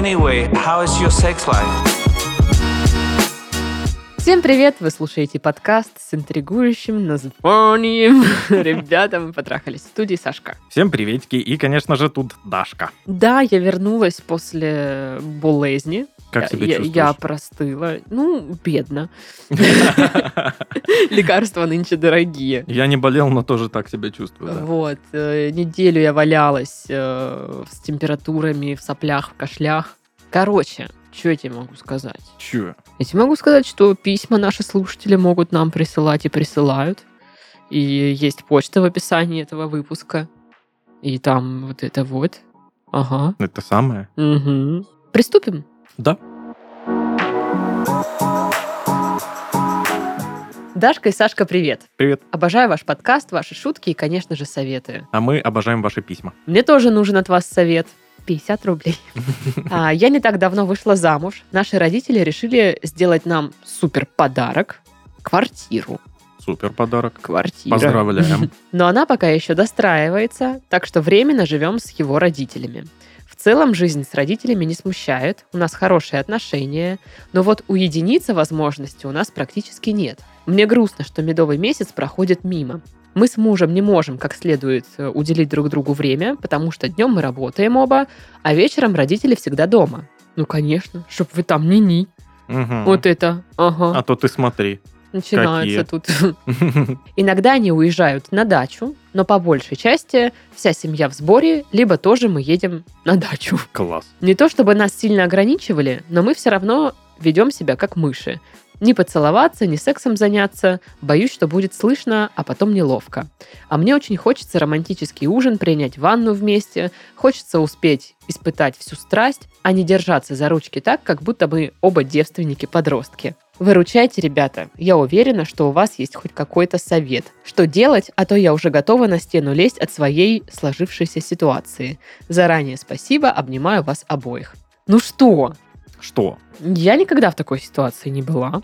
Anyway, how is your sex life? Всем привет! Вы слушаете подкаст с интригующим названием «Ребята, мы потрахались» в студии Сашка. Всем приветики. И, конечно же, тут Дашка. Да, я вернулась после болезни. Как себя я, чувствуешь? я простыла. Ну, бедно. Лекарства нынче дорогие. Я не болел, но тоже так себя чувствую. да. Вот. э, Неделю я валялась э, с температурами, в соплях, в кашлях. Короче, что я тебе могу сказать? Чё? Я тебе могу сказать, что письма наши слушатели могут нам присылать и присылают. И есть почта в описании этого выпуска. И там вот это вот. Ага. Это самое? Угу. Приступим. Да. Дашка и Сашка, привет. Привет. Обожаю ваш подкаст, ваши шутки и, конечно же, советы. А мы обожаем ваши письма. Мне тоже нужен от вас совет. 50 рублей. А, я не так давно вышла замуж. Наши родители решили сделать нам супер подарок. Квартиру. Супер подарок. Квартира. Поздравляем. Но она пока еще достраивается, так что временно живем с его родителями. В целом жизнь с родителями не смущает, у нас хорошие отношения, но вот уединиться возможности у нас практически нет. Мне грустно, что медовый месяц проходит мимо. Мы с мужем не можем как следует э, уделить друг другу время, потому что днем мы работаем оба, а вечером родители всегда дома. Ну, конечно, чтоб вы там ни-ни. Мгм. Вот это, ага, А то ты смотри. Начинается какие. тут. Иногда они уезжают на дачу, но по большей части вся семья в сборе, либо тоже мы едем на дачу. Класс. Не то чтобы нас сильно ограничивали, но мы все равно ведем себя как мыши. Не поцеловаться, ни сексом заняться. Боюсь, что будет слышно, а потом неловко. А мне очень хочется романтический ужин, принять ванну вместе. Хочется успеть испытать всю страсть, а не держаться за ручки так, как будто мы оба девственники-подростки. Выручайте, ребята. Я уверена, что у вас есть хоть какой-то совет. Что делать, а то я уже готова на стену лезть от своей сложившейся ситуации. Заранее спасибо, обнимаю вас обоих. Ну что, Что? я никогда в такой ситуации не была.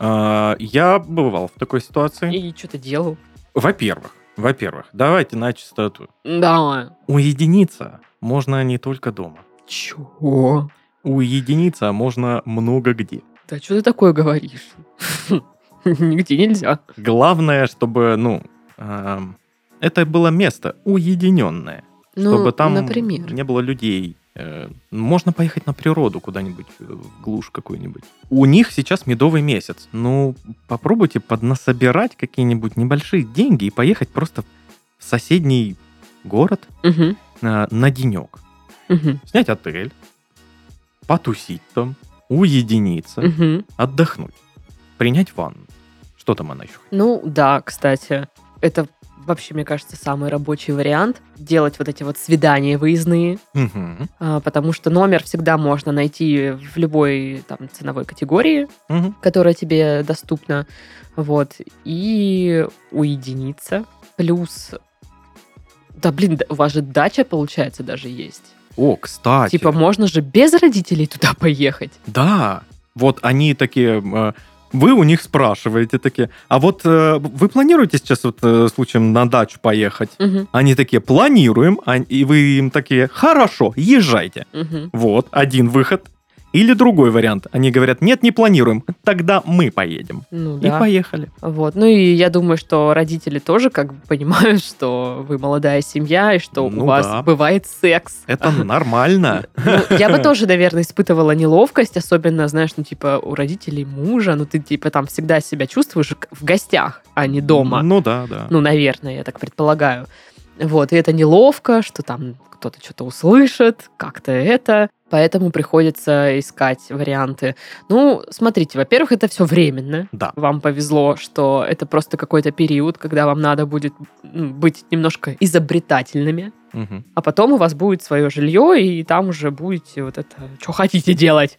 А, Я бывал в такой ситуации. И что-то делал. Во-первых, во-первых, давайте на чистоту. Да. Уединиться можно не только дома. Чего? Уединиться можно много где. Да что ты такое говоришь? Нигде нельзя. Главное, чтобы, ну, это было место уединенное. Ну, чтобы там например. не было людей. Э, Можно поехать на природу куда-нибудь, э, в глушь какую-нибудь. У них сейчас медовый месяц. Ну, попробуйте поднасобирать какие-нибудь небольшие деньги и поехать просто в соседний город Мгм, э, на денек. мгм, Снять отель, потусить там, уединиться, мгм. отдохнуть, принять ванну. Что там она еще? Ну, да, кстати. Это вообще, мне кажется, самый рабочий вариант. Делать вот эти вот свидания выездные. Мгм. а, Потому что номер всегда можно найти в любой там, ценовой категории. Мгм. которая тебе доступна, вот, и уединиться. Плюс, да блин, у вас же дача, получается, даже есть. О, кстати. Типа, можно же без родителей туда поехать. Да, вот они такие, э, вы у них спрашиваете такие, а вот э, вы планируете сейчас вот э, случаем на дачу поехать? Мгм, Они такие, планируем, а- и вы им такие, хорошо, езжайте. мгм. Вот, один выход. Или другой вариант. Они говорят, нет, не планируем, тогда мы поедем. Ну И да. поехали. Вот. Ну и я думаю, что родители тоже как бы понимают, что вы молодая семья, и что Ну у вас да. бывает секс. Это нормально. Ну, я бы тоже, наверное, испытывала неловкость, особенно, знаешь, ну, типа, у родителей мужа, ну, ты, типа, там всегда себя чувствуешь в гостях, а не дома. Ну да, да. Ну, наверное, я так предполагаю. Вот, и это неловко, что там кто-то что-то услышит, как-то это. Поэтому приходится искать варианты. Ну, смотрите, во-первых, это все временно. Да. Вам повезло, что это просто какой-то период, когда вам надо будет м, быть немножко изобретательными, Мгм. а потом у вас будет свое жилье, и там уже будете вот это, что хотите делать.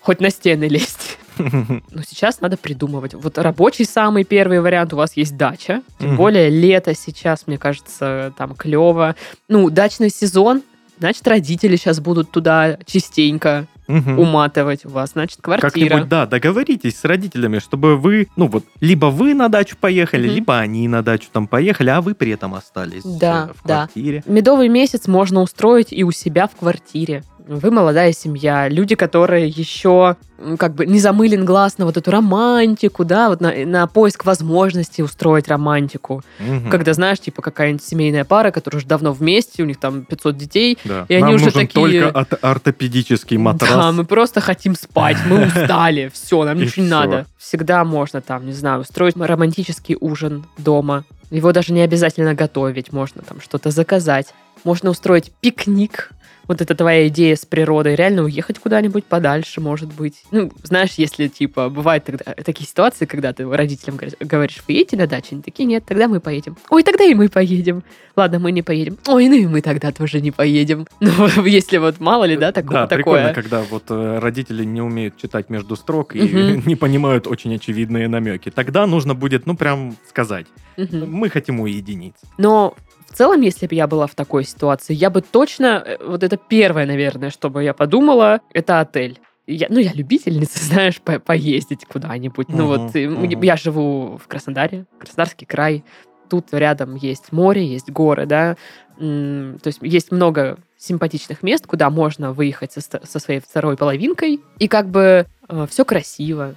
Хоть на стены лезть. Но сейчас надо придумывать. Вот рабочий самый первый вариант, у вас есть дача. Тем более лето сейчас, мне кажется, там клево. Ну, дачный сезон, значит, родители сейчас будут туда частенько Мгм. уматывать вас, значит, квартира. Как-нибудь, да, договоритесь с родителями, чтобы вы, ну вот, либо вы на дачу поехали, Мгм. либо они на дачу там поехали, а вы при этом остались Да, э, в да. квартире. Медовый месяц можно устроить и у себя в квартире. Вы молодая семья, люди, которые еще как бы не замылен глаз на вот эту романтику, да, вот на, на поиск возможности устроить романтику. Мгм. Когда, знаешь, типа какая-нибудь семейная пара, которая уже давно вместе, у них там 500 детей, Да. и они Нам уже нужен такие- только от- ортопедический матрас. Да, мы просто хотим спать, мы устали, все, нам ничего не надо. Всегда можно там, не знаю, устроить романтический ужин дома. Его даже не обязательно готовить, можно там что-то заказать. Можно устроить пикник. Вот это твоя идея с природой. Реально уехать куда-нибудь подальше, может быть. Ну, знаешь, если, типа, бывают тогда такие ситуации, когда ты родителям говоришь- вы едете на дачу? Они такие, нет, тогда мы поедем. Ой, тогда и мы поедем. Ладно, мы не поедем. Ой, ну и мы тогда тоже не поедем. Ну, если вот мало ли, да, тако- Да, такое. прикольно, когда вот э, родители не умеют читать между строк и Мгм. не понимают очень очевидные намеки. Тогда нужно будет, ну, прям сказать. Мгм. Мы хотим уединиться. Но в целом, если бы я была в такой ситуации, я бы точно, э, вот это первое, наверное, что бы я подумала, это отель. Я, ну, я любительница, знаешь, по- поездить куда-нибудь. Ну, Мгм, вот э, мгм. я живу в Краснодаре, Краснодарский край. Тут рядом есть море, есть горы, да. То есть есть много симпатичных мест, куда можно выехать со, со своей второй половинкой. И как бы все красиво.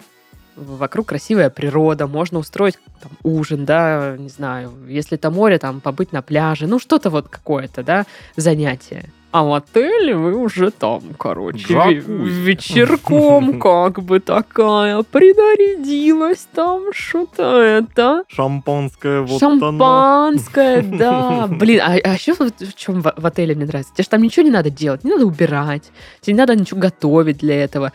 Вокруг красивая природа, можно устроить там, ужин, да, не знаю, если это море, там, побыть на пляже, ну, что-то вот какое-то, да, занятие. А в отеле вы уже там, короче, Джакузи. вечерком как бы такая принарядилась там что-то это. Шампанское вот оно. Шампанское, да. Блин, а, еще в чем в, в отеле мне нравится? Тебе же там ничего не надо делать, не надо убирать, тебе не надо ничего готовить для этого.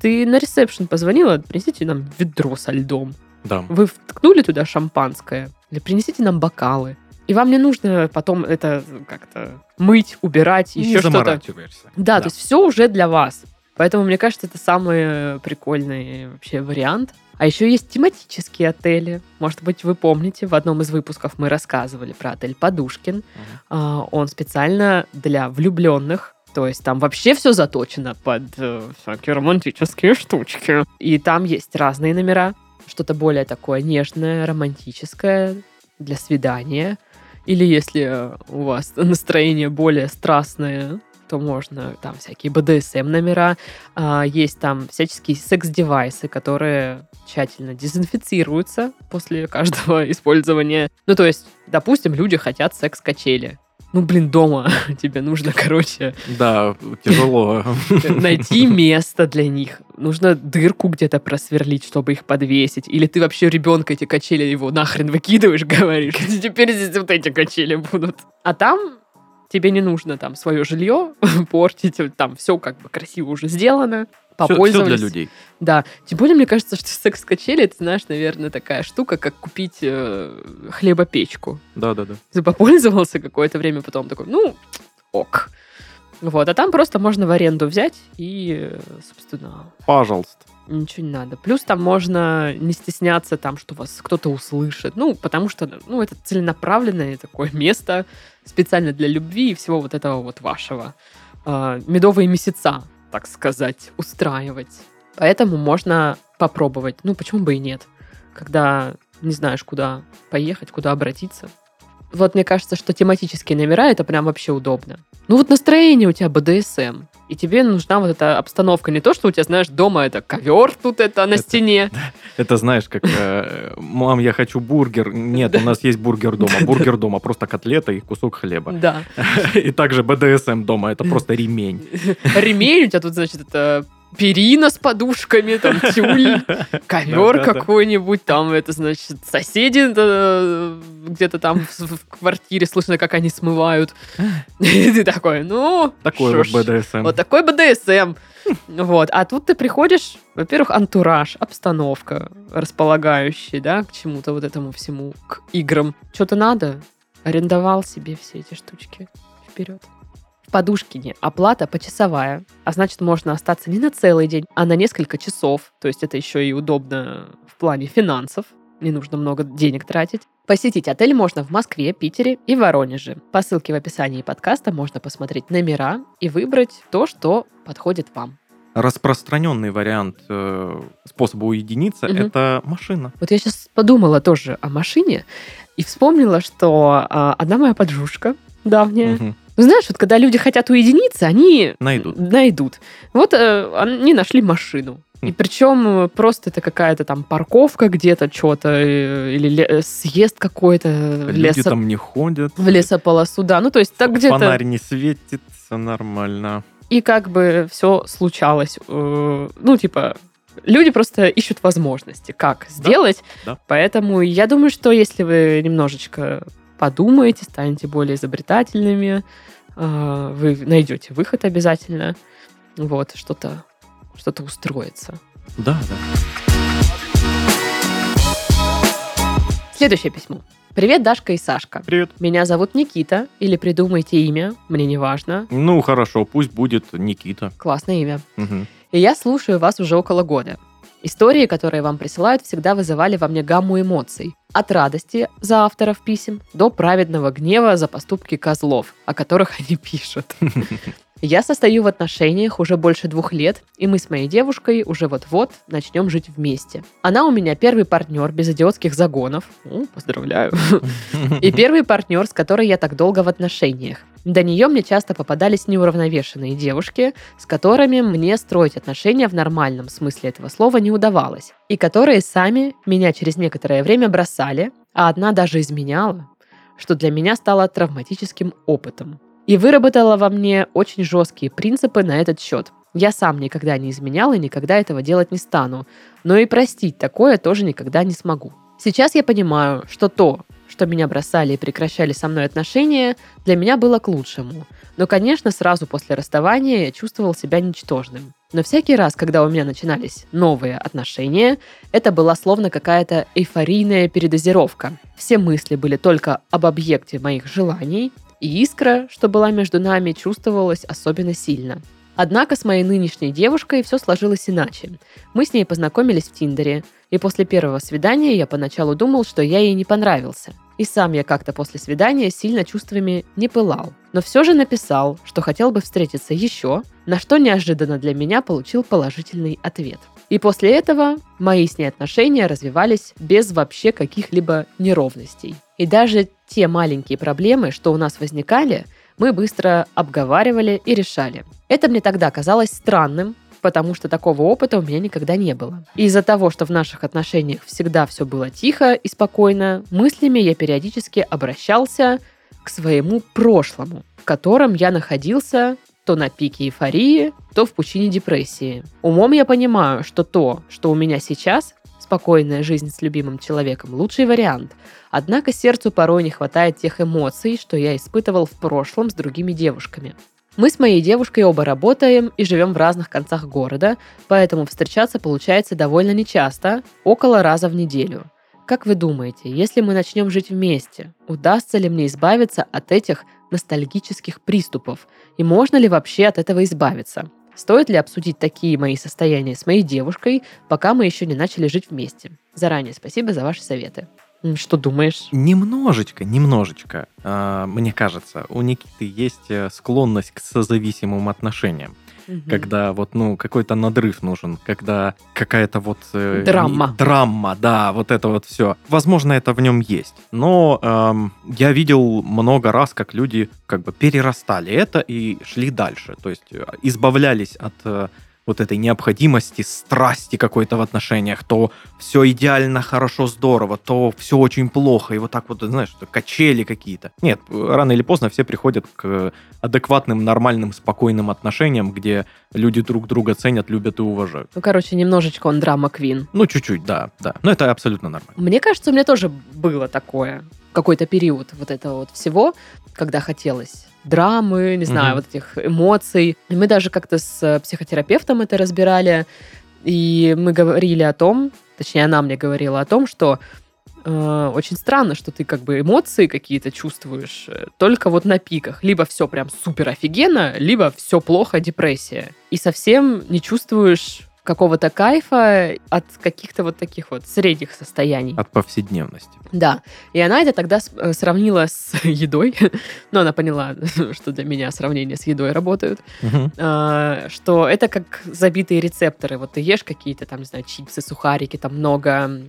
Ты на ресепшн позвонила, принесите нам ведро со льдом. Да. Вы вткнули туда шампанское, или принесите нам бокалы. И вам не нужно потом это как-то мыть, убирать, еще что-то. заморачиваешься. Да, то есть все уже для вас. Поэтому, мне кажется, это самый прикольный вообще вариант. А еще есть тематические отели. Может быть, вы помните, в одном из выпусков мы рассказывали про отель Подушкин. А, Он специально для влюбленных. То есть там вообще все заточено под э, всякие романтические штучки. И там есть разные номера. Что-то более такое нежное, романтическое для свидания. Или если э, у вас настроение более страстное, то можно там всякие BDSM номера. А, есть там всяческие секс-девайсы, которые тщательно дезинфицируются после каждого использования. Ну, то есть, допустим, люди хотят секс-качели. Ну, блин, дома тебе нужно, короче, Да, тяжело. найти место для них. Нужно дырку где-то просверлить, чтобы их подвесить. Или ты вообще ребенка эти качели его нахрен выкидываешь, говоришь, теперь здесь вот эти качели будут. А там тебе не нужно там свое жилье портить, там все как бы красиво уже сделано. Все для Попользовались. людей. Да. Тем более, мне кажется, что секс-качели, это, знаешь, наверное, такая штука, как купить э, хлебопечку. Да-да-да. Ты попользовался какое-то время, потом такой, ну, ок. Вот, а там просто можно в аренду взять и, э, собственно, Пожалуйста. ничего не надо. Плюс там можно не стесняться там, что вас кто-то услышит. Ну, потому что, ну, это целенаправленное такое место специально для любви и всего вот этого вот вашего. А, медовые месяца, так сказать, устраивать. Поэтому можно попробовать. Ну, почему бы и нет? Когда не знаешь, куда поехать, куда обратиться. Вот мне кажется, что тематические номера это прям вообще удобно. Ну вот настроение у тебя БДСМ. И тебе нужна вот эта обстановка. Не то, что у тебя, знаешь, дома это ковер тут это на Это- стене. Это знаешь, как э, мам, я хочу бургер. Нет, у нас есть бургер дома. Бургер дома просто котлета и кусок хлеба. Да. И также БДСМ дома. Это просто ремень. Ремень у тебя тут, значит, это перина с подушками, там тюль, ковер какой-нибудь, там это, значит, соседи э, где-то там в, квартире слышно, как они смывают. И ты такой, ну, Такой вот БДСМ. Вот такой БДСМ. Вот. А тут ты приходишь, во-первых, антураж, обстановка располагающая, да, к чему-то вот этому всему, к играм. Что-то надо, арендовал себе все эти штучки. Вперед. Подушкине оплата почасовая, а значит, можно остаться не на целый день, а на несколько часов. То есть это еще и удобно в плане финансов. Не нужно много денег тратить. Посетить отель можно в Москве, Питере и Воронеже. По ссылке в описании подкаста можно посмотреть номера и выбрать то, что подходит вам. Распространенный вариант э, способа уединиться Мгм. это машина. Вот я сейчас подумала тоже о машине и вспомнила, что а, одна моя подружка давняя, Мгм. Ну, знаешь, вот когда люди хотят уединиться, они Найдут. найдут. Вот э, они нашли машину. И причем просто это какая-то там парковка где-то, что-то, э, или э, съезд какой-то Люди лесо- там не ходят. в лесополосу, да. Ну, то есть так где-то... Фонарь не светится нормально. И как бы все случалось. Э, Ну, типа, люди просто ищут возможности, как сделать. да. Поэтому я думаю, что если вы немножечко подумаете, станете более изобретательными, э, вы найдете выход обязательно. Вот, что-то что-то устроится. Да, да. Следующее письмо. Привет, Дашка и Сашка. Привет. Меня зовут Никита, или придумайте имя, мне не важно. Ну, хорошо, пусть будет Никита. Классное имя. Мгм. И я слушаю вас уже около года. Истории, которые вам присылают, всегда вызывали во мне гамму эмоций. От радости за авторов писем до праведного гнева за поступки козлов, о которых они пишут. Я состою в отношениях уже больше двух лет, и мы с моей девушкой уже вот-вот начнем жить вместе. Она у меня первый партнер без идиотских загонов. О, поздравляю. И первый партнер, с которой я так долго в отношениях. До нее мне часто попадались неуравновешенные девушки, с которыми мне строить отношения в нормальном смысле этого слова не удавалось. И которые сами меня через некоторое время бросали, а одна даже изменяла, что для меня стало травматическим опытом. И выработала во мне очень жесткие принципы на этот счет. Я сам никогда не изменял и никогда этого делать не стану, но и простить такое тоже никогда не смогу. Сейчас я понимаю, что то, что меня бросали и прекращали со мной отношения, для меня было к лучшему. Но, конечно, сразу после расставания я чувствовал себя ничтожным. Но всякий раз, когда у меня начинались новые отношения, это была словно какая-то эйфорийная передозировка. Все мысли были только об объекте моих желаний, и искра, что была между нами, чувствовалась особенно сильно. Однако с моей нынешней девушкой все сложилось иначе. Мы с ней познакомились в Тиндере, и после первого свидания я поначалу думал, что я ей не понравился. И сам я как-то после свидания сильно чувствами не пылал. Но все же написал, что хотел бы встретиться еще, на что неожиданно для меня получил положительный ответ. И после этого мои с ней отношения развивались без вообще каких-либо неровностей. И даже те маленькие проблемы, что у нас возникали, мы быстро обговаривали и решали. Это мне тогда казалось странным, потому что такого опыта у меня никогда не было. Из-за того, что в наших отношениях всегда все было тихо и спокойно, мыслями я периодически обращался к своему прошлому, в котором я находился то на пике эйфории, то в пучине депрессии. Умом я понимаю, что то, что у меня сейчас, спокойная жизнь с любимым человеком, лучший вариант. Однако сердцу порой не хватает тех эмоций, что я испытывал в прошлом с другими девушками. Мы с моей девушкой оба работаем и живем в разных концах города, поэтому встречаться получается довольно нечасто, около раза в неделю. Как вы думаете, если мы начнем жить вместе, удастся ли мне избавиться от этих ностальгических приступов? И можно ли вообще от этого избавиться? Стоит ли обсудить такие мои состояния с моей девушкой, пока мы еще не начали жить вместе? Заранее спасибо за ваши советы. Что думаешь? Немножечко, немножечко, а, мне кажется, у Никиты есть э, склонность к созависимым отношениям. Мгм. Когда вот, ну, какой-то надрыв нужен, когда какая-то вот... э, Драма. не- Драма, да, вот это вот все. Возможно, это в нем есть. Но эм, я видел много раз, как люди как бы перерастали это и шли дальше. То есть э, избавлялись от э, вот этой необходимости, страсти какой-то в отношениях, то все идеально, хорошо, здорово, то все очень плохо, и вот так вот, знаешь, качели какие-то. Нет, рано или поздно все приходят к адекватным, нормальным, спокойным отношениям, где люди друг друга ценят, любят и уважают. Ну, короче, немножечко он драма Квин. Ну, чуть-чуть, да, да. Но это абсолютно нормально. Мне кажется, у меня тоже было такое, какой-то период вот этого вот всего, когда хотелось драмы, не знаю, вот этих эмоций. И мы даже как-то с э, психотерапевтом это разбирали, и мы говорили о том, точнее, она мне говорила о том, что э, очень странно, что ты как бы эмоции какие-то чувствуешь э, только вот на пиках. Либо все прям супер офигенно, либо все плохо, депрессия. И совсем не чувствуешь какого-то кайфа от каких-то вот таких вот средних состояний. От повседневности. Да. И она это тогда э, сравнила с едой. Но она поняла, что для меня сравнения с едой работают. А, Что это как забитые рецепторы. Вот ты ешь какие-то там, не знаю, чипсы, сухарики, там много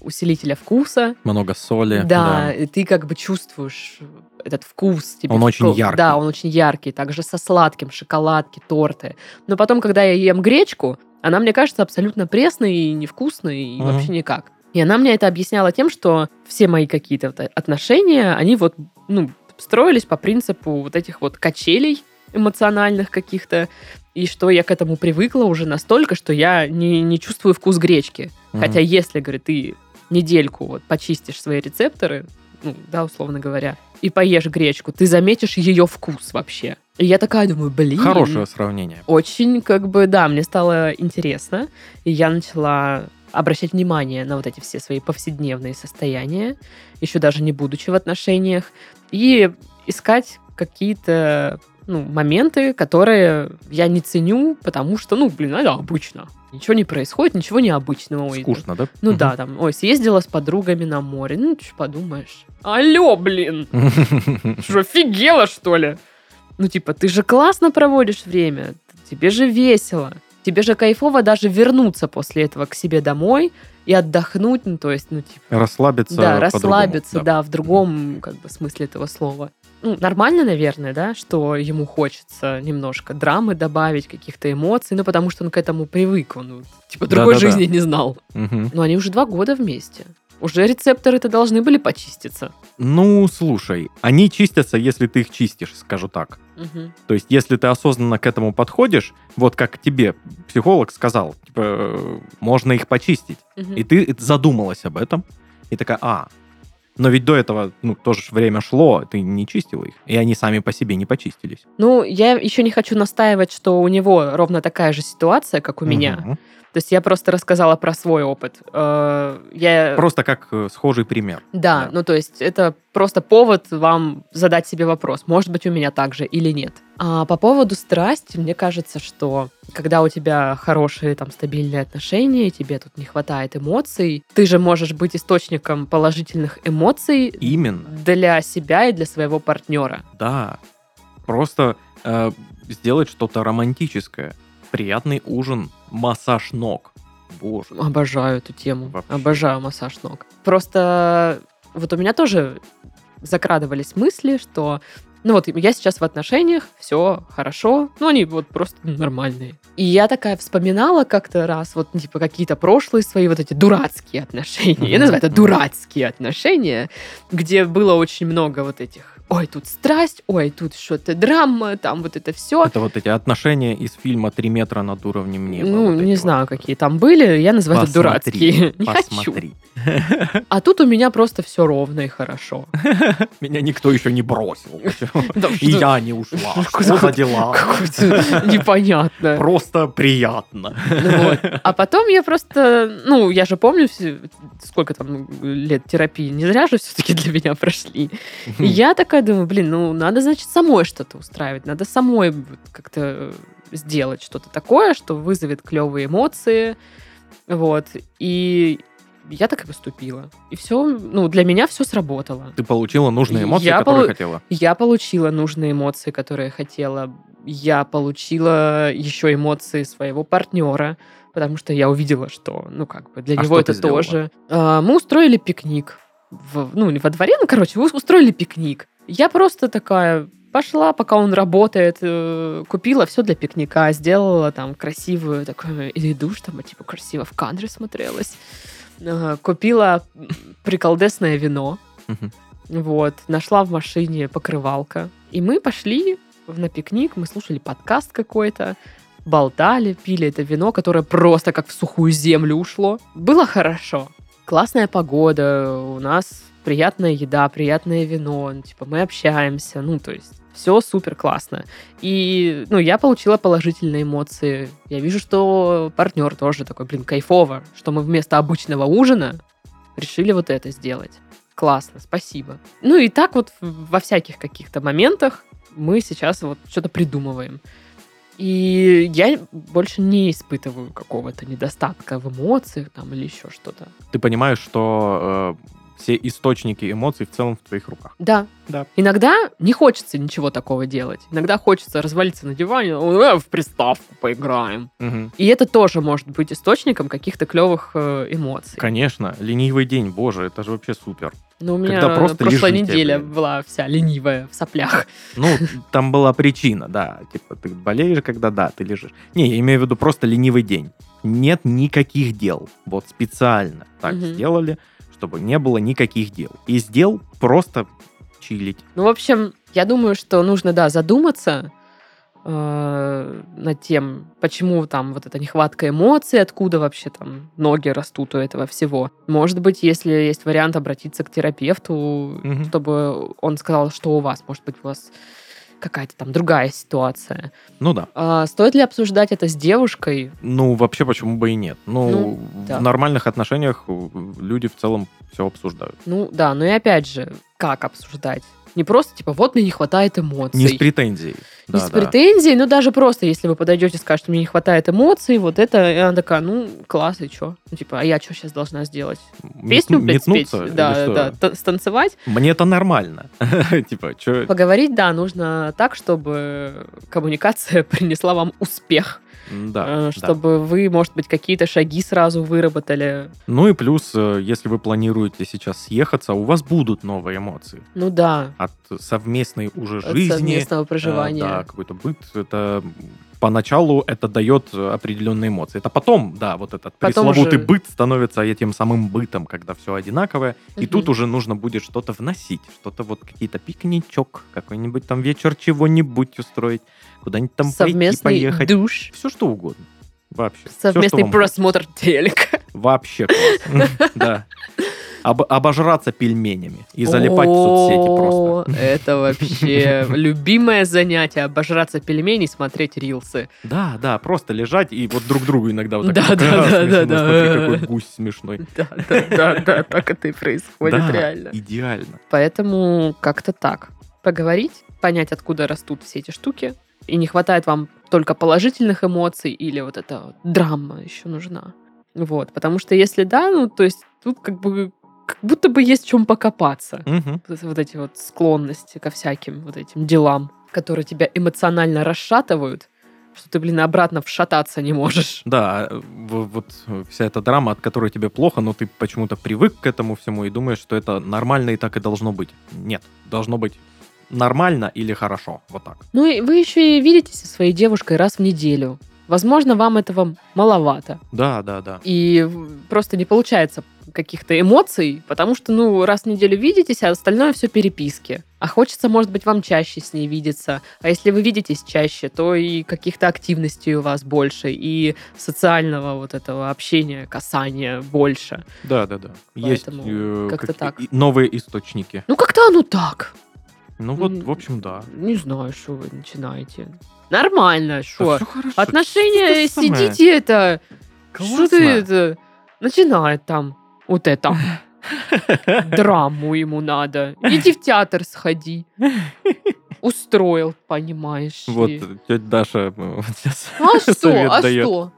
усилителя вкуса. Много соли. Да, и ты как бы чувствуешь этот вкус тебе. Он в очень яркий. Да, он очень яркий. Также со сладким, шоколадки, торты. Но потом, когда я ем гречку, она мне кажется абсолютно пресной и невкусной, и Мгм. вообще никак. И она мне это объясняла тем, что все мои какие-то отношения, они вот, ну, строились по принципу вот этих вот качелей эмоциональных каких-то, и что я к этому привыкла уже настолько, что я не, не чувствую вкус гречки. Мгм. Хотя если, говорит, ты недельку вот почистишь свои рецепторы, ну, да, условно говоря, и поешь гречку, ты заметишь ее вкус вообще. И я такая думаю, блин. Хорошее сравнение. Очень, как бы, да, мне стало интересно, и я начала обращать внимание на вот эти все свои повседневные состояния, еще даже не будучи в отношениях, и искать какие-то ну, моменты, которые я не ценю, потому что, ну, блин, это обычно. Ничего не происходит, ничего необычного. Ой, Скучно, да? Ну да, там, ой, съездила с подругами на море. Ну, что подумаешь. Алло, блин! Что, офигела, что ли? Ну, типа, ты же классно проводишь время, тебе же весело. Тебе же кайфово даже вернуться после этого к себе домой и отдохнуть, ну, то есть, ну, типа, Расслабиться. да, расслабиться, да. в другом, как бы, смысле этого слова. Ну, нормально, наверное, да, что ему хочется немножко драмы добавить, каких-то эмоций, ну, потому что он к этому привык, он, типа, другой Да-да-да. жизни не знал. Мгм. Но они уже два года вместе. Уже рецепторы-то должны были почиститься. Ну, слушай, они чистятся, если ты их чистишь, скажу так. Мгм. То есть, если ты осознанно к этому подходишь, вот как тебе психолог сказал, типа, э, можно их почистить. Мгм. И ты задумалась об этом, и такая, а, но ведь до этого, ну, тоже время шло, ты не чистила их, и они сами по себе не почистились. Ну, я еще не хочу настаивать, что у него ровно такая же ситуация, как у меня. Мгм. То есть я просто рассказала про свой опыт. Э, Я... Просто как э, схожий пример. Да, Да. ну то есть это просто повод вам задать себе вопрос, может быть у меня так же или нет. А по поводу страсти, мне кажется, что когда у тебя хорошие там стабильные отношения, тебе тут не хватает эмоций, ты же можешь быть источником положительных эмоций Именно, для себя и для своего партнера. да. Просто э, сделать что-то романтическое. Приятный ужин, массаж ног. Боже. Обожаю эту тему. Вообще. Обожаю массаж ног. Просто вот у меня тоже закрадывались мысли, что ну вот я сейчас в отношениях, все хорошо, ну они вот просто нормальные. И я такая вспоминала как-то раз вот типа какие-то прошлые свои вот эти дурацкие отношения. Я называю это дурацкие отношения, где было очень много вот этих ой, тут страсть, ой, тут что-то драма, там вот это все. Это вот эти отношения из фильма «Три метра над уровнем неба». Ну, вот не вот. знаю, какие там были. Я называю это Посмотри, дурацкие. Не хочу. Посмотри. А тут у меня просто все ровно и хорошо. Меня никто еще не бросил. И я не ушла. Что за дела? Непонятно. Просто приятно. Вот. А потом я просто, ну, я же помню, сколько там лет терапии, не зря же все-таки для меня прошли. Я такая думаю, блин, ну, надо, значит, самой что-то устраивать, надо самой как-то сделать что-то такое, что вызовет клевые эмоции, вот. И я так и поступила. И все, ну, для меня все сработало. Ты получила нужные эмоции, Я которые полу- хотела. Я получила нужные эмоции, которые хотела. Я получила еще эмоции своего партнера, потому что я увидела, что, ну, как бы для А него это сделала? тоже. А, мы устроили пикник. В- ну, не во дворе, ну, короче, вы устроили пикник. Я просто такая пошла, пока он работает, э, купила все для пикника, сделала там красивую такую еду, чтобы типа красиво в кадре смотрелась. Э, Купила приколдесное вино. Вот, нашла в машине покрывалка. И мы пошли на пикник, мы слушали подкаст какой-то, болтали, пили это вино, которое просто как в сухую землю ушло. Было хорошо. Классная погода, у нас приятная еда, приятное вино, ну, типа мы общаемся, ну, то есть все супер классно. И, ну, я получила положительные эмоции. Я вижу, что партнер тоже такой, блин, кайфово, что мы вместо обычного ужина решили вот это сделать. Классно, спасибо. Ну и так вот во всяких каких-то моментах мы сейчас вот что-то придумываем. И я больше не испытываю какого-то недостатка в эмоциях там или еще что-то. Ты понимаешь, что э, все источники эмоций в целом в твоих руках. Да. Да. Иногда не хочется ничего такого делать. Иногда хочется развалиться на диване, «Э, в приставку поиграем. Мгм. И это тоже может быть источником каких-то клевых э, эмоций. Конечно, ленивый день, боже, это же вообще супер. Но у меня Когда просто прошлая лежите, неделя блин. была вся ленивая в соплях. Ну, там была причина, да. Типа, ты болеешь, когда да, ты лежишь. Не, я имею в виду просто ленивый день. Нет никаких дел. Вот специально так Мгм. сделали, чтобы не было никаких дел. Из дел просто чилить. Ну, в общем, я думаю, что нужно, да, задуматься э, над тем, почему там вот эта нехватка эмоций, откуда вообще там ноги растут у этого всего. Может быть, если есть вариант обратиться к терапевту, Мгм. чтобы он сказал, что у вас, может быть, у вас какая-то там другая ситуация. Ну да. А стоит ли обсуждать это с девушкой? Ну, вообще, почему бы и нет? Ну, Ну, да. в нормальных отношениях э, люди в целом все обсуждают. Ну да, но и опять же, как обсуждать? Не просто типа, вот мне не хватает эмоций. Не с претензией. Не Да, с да. претензией, но даже просто, если вы подойдете и скажете, мне не хватает эмоций, вот это, и она такая, ну, класс, и что? Ну, типа, а я что сейчас должна сделать? Песню петь, спеть? Да, да, т- станцевать? Мне это нормально. Типа, что... Поговорить, да, нужно так, чтобы коммуникация принесла вам успех. Да, Э, да. чтобы вы, может быть, какие-то шаги сразу выработали. Ну и плюс, э, если вы планируете сейчас съехаться, у вас будут новые эмоции Ну да, от совместной уже от жизни. совместного э, проживания. Да, какой-то быт. Это поначалу это дает определенные эмоции. Это потом, да, вот этот Потом пресловутый уже- быт становится этим самым бытом, когда все одинаковое. И Мгм. тут уже нужно будет что-то вносить, что-то вот какие-то пикничок, какой-нибудь там вечер чего-нибудь устроить, куда-нибудь там пойти, Совместный поехать. душ. Все что угодно. Вообще. Совместный вам просмотр телека. Вообще класс. Да. Об- обожраться пельменями и залипать в соцсети просто. Это вообще любимое занятие. Обожраться пельмени, смотреть рилсы. Да, да, просто лежать и вот друг другу иногда вот Да, так. да, «Ха, да, да, да. Смотри, какой гусь смешной. Да, да, да, да, так это и происходит Да, реально. идеально. Поэтому как-то так. Поговорить, понять, откуда растут все эти штуки. И не хватает вам только положительных эмоций или вот эта драма еще нужна. Вот, потому что если да, ну, то есть тут как бы как будто бы есть в чем покопаться. Мгм. вот эти вот склонности ко всяким вот этим делам, которые тебя эмоционально расшатывают, что ты, блин, обратно вшататься не можешь. Да, э, в- вот вся эта драма, от которой тебе плохо, но ты почему-то привык к этому всему и думаешь, что это нормально и так и должно быть. Нет, должно быть нормально или хорошо. Вот так. Ну и вы еще и видитесь со своей девушкой раз в неделю. Возможно, вам этого маловато. Да, да, да. И просто не получается каких-то эмоций, потому что, ну, раз в неделю видитесь, а остальное все переписки. А хочется, может быть, вам чаще с ней видеться. А если вы видитесь чаще, то и каких-то активностей у вас больше, и социального вот этого общения, касания больше. Да, да, да. Есть Поэтому э, как-то как- так. новые источники. Ну, как-то оно так. Ну вот, в общем, да. Не знаю, что вы начинаете. Нормально, Да что? хорошо. Отношения, Что сидите это... Что Классно. ты это... Начинает там вот это. Драму ему надо. Иди в театр сходи. Устроил, понимаешь. Вот тетя Даша э, вот сейчас А что? А дает. что?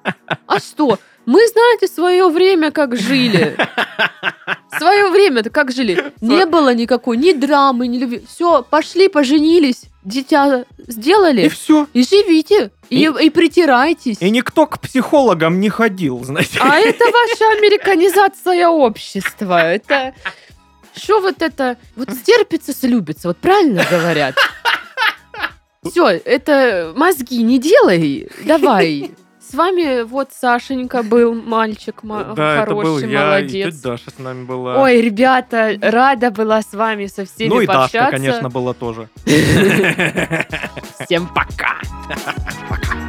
А что? Мы, знаете, свое время как жили. Свое время-то как жили. Не было никакой ни драмы, ни любви. Все, пошли, поженились, дитя И сделали. все. И живите. И, и притирайтесь. И никто к психологам не ходил, знаете. А это ваша американизация общества. Это что вот это? Вот стерпится, слюбится. Вот правильно говорят? Все, это мозги не делай. Давай. С вами вот Сашенька был, мальчик ма- Да, это был хороший, я, и молодец. тетя Даша с нами была. Ой, ребята, рада была с вами со всеми ну и Дашка, пообщаться. конечно, была тоже. Всем пока. Пока.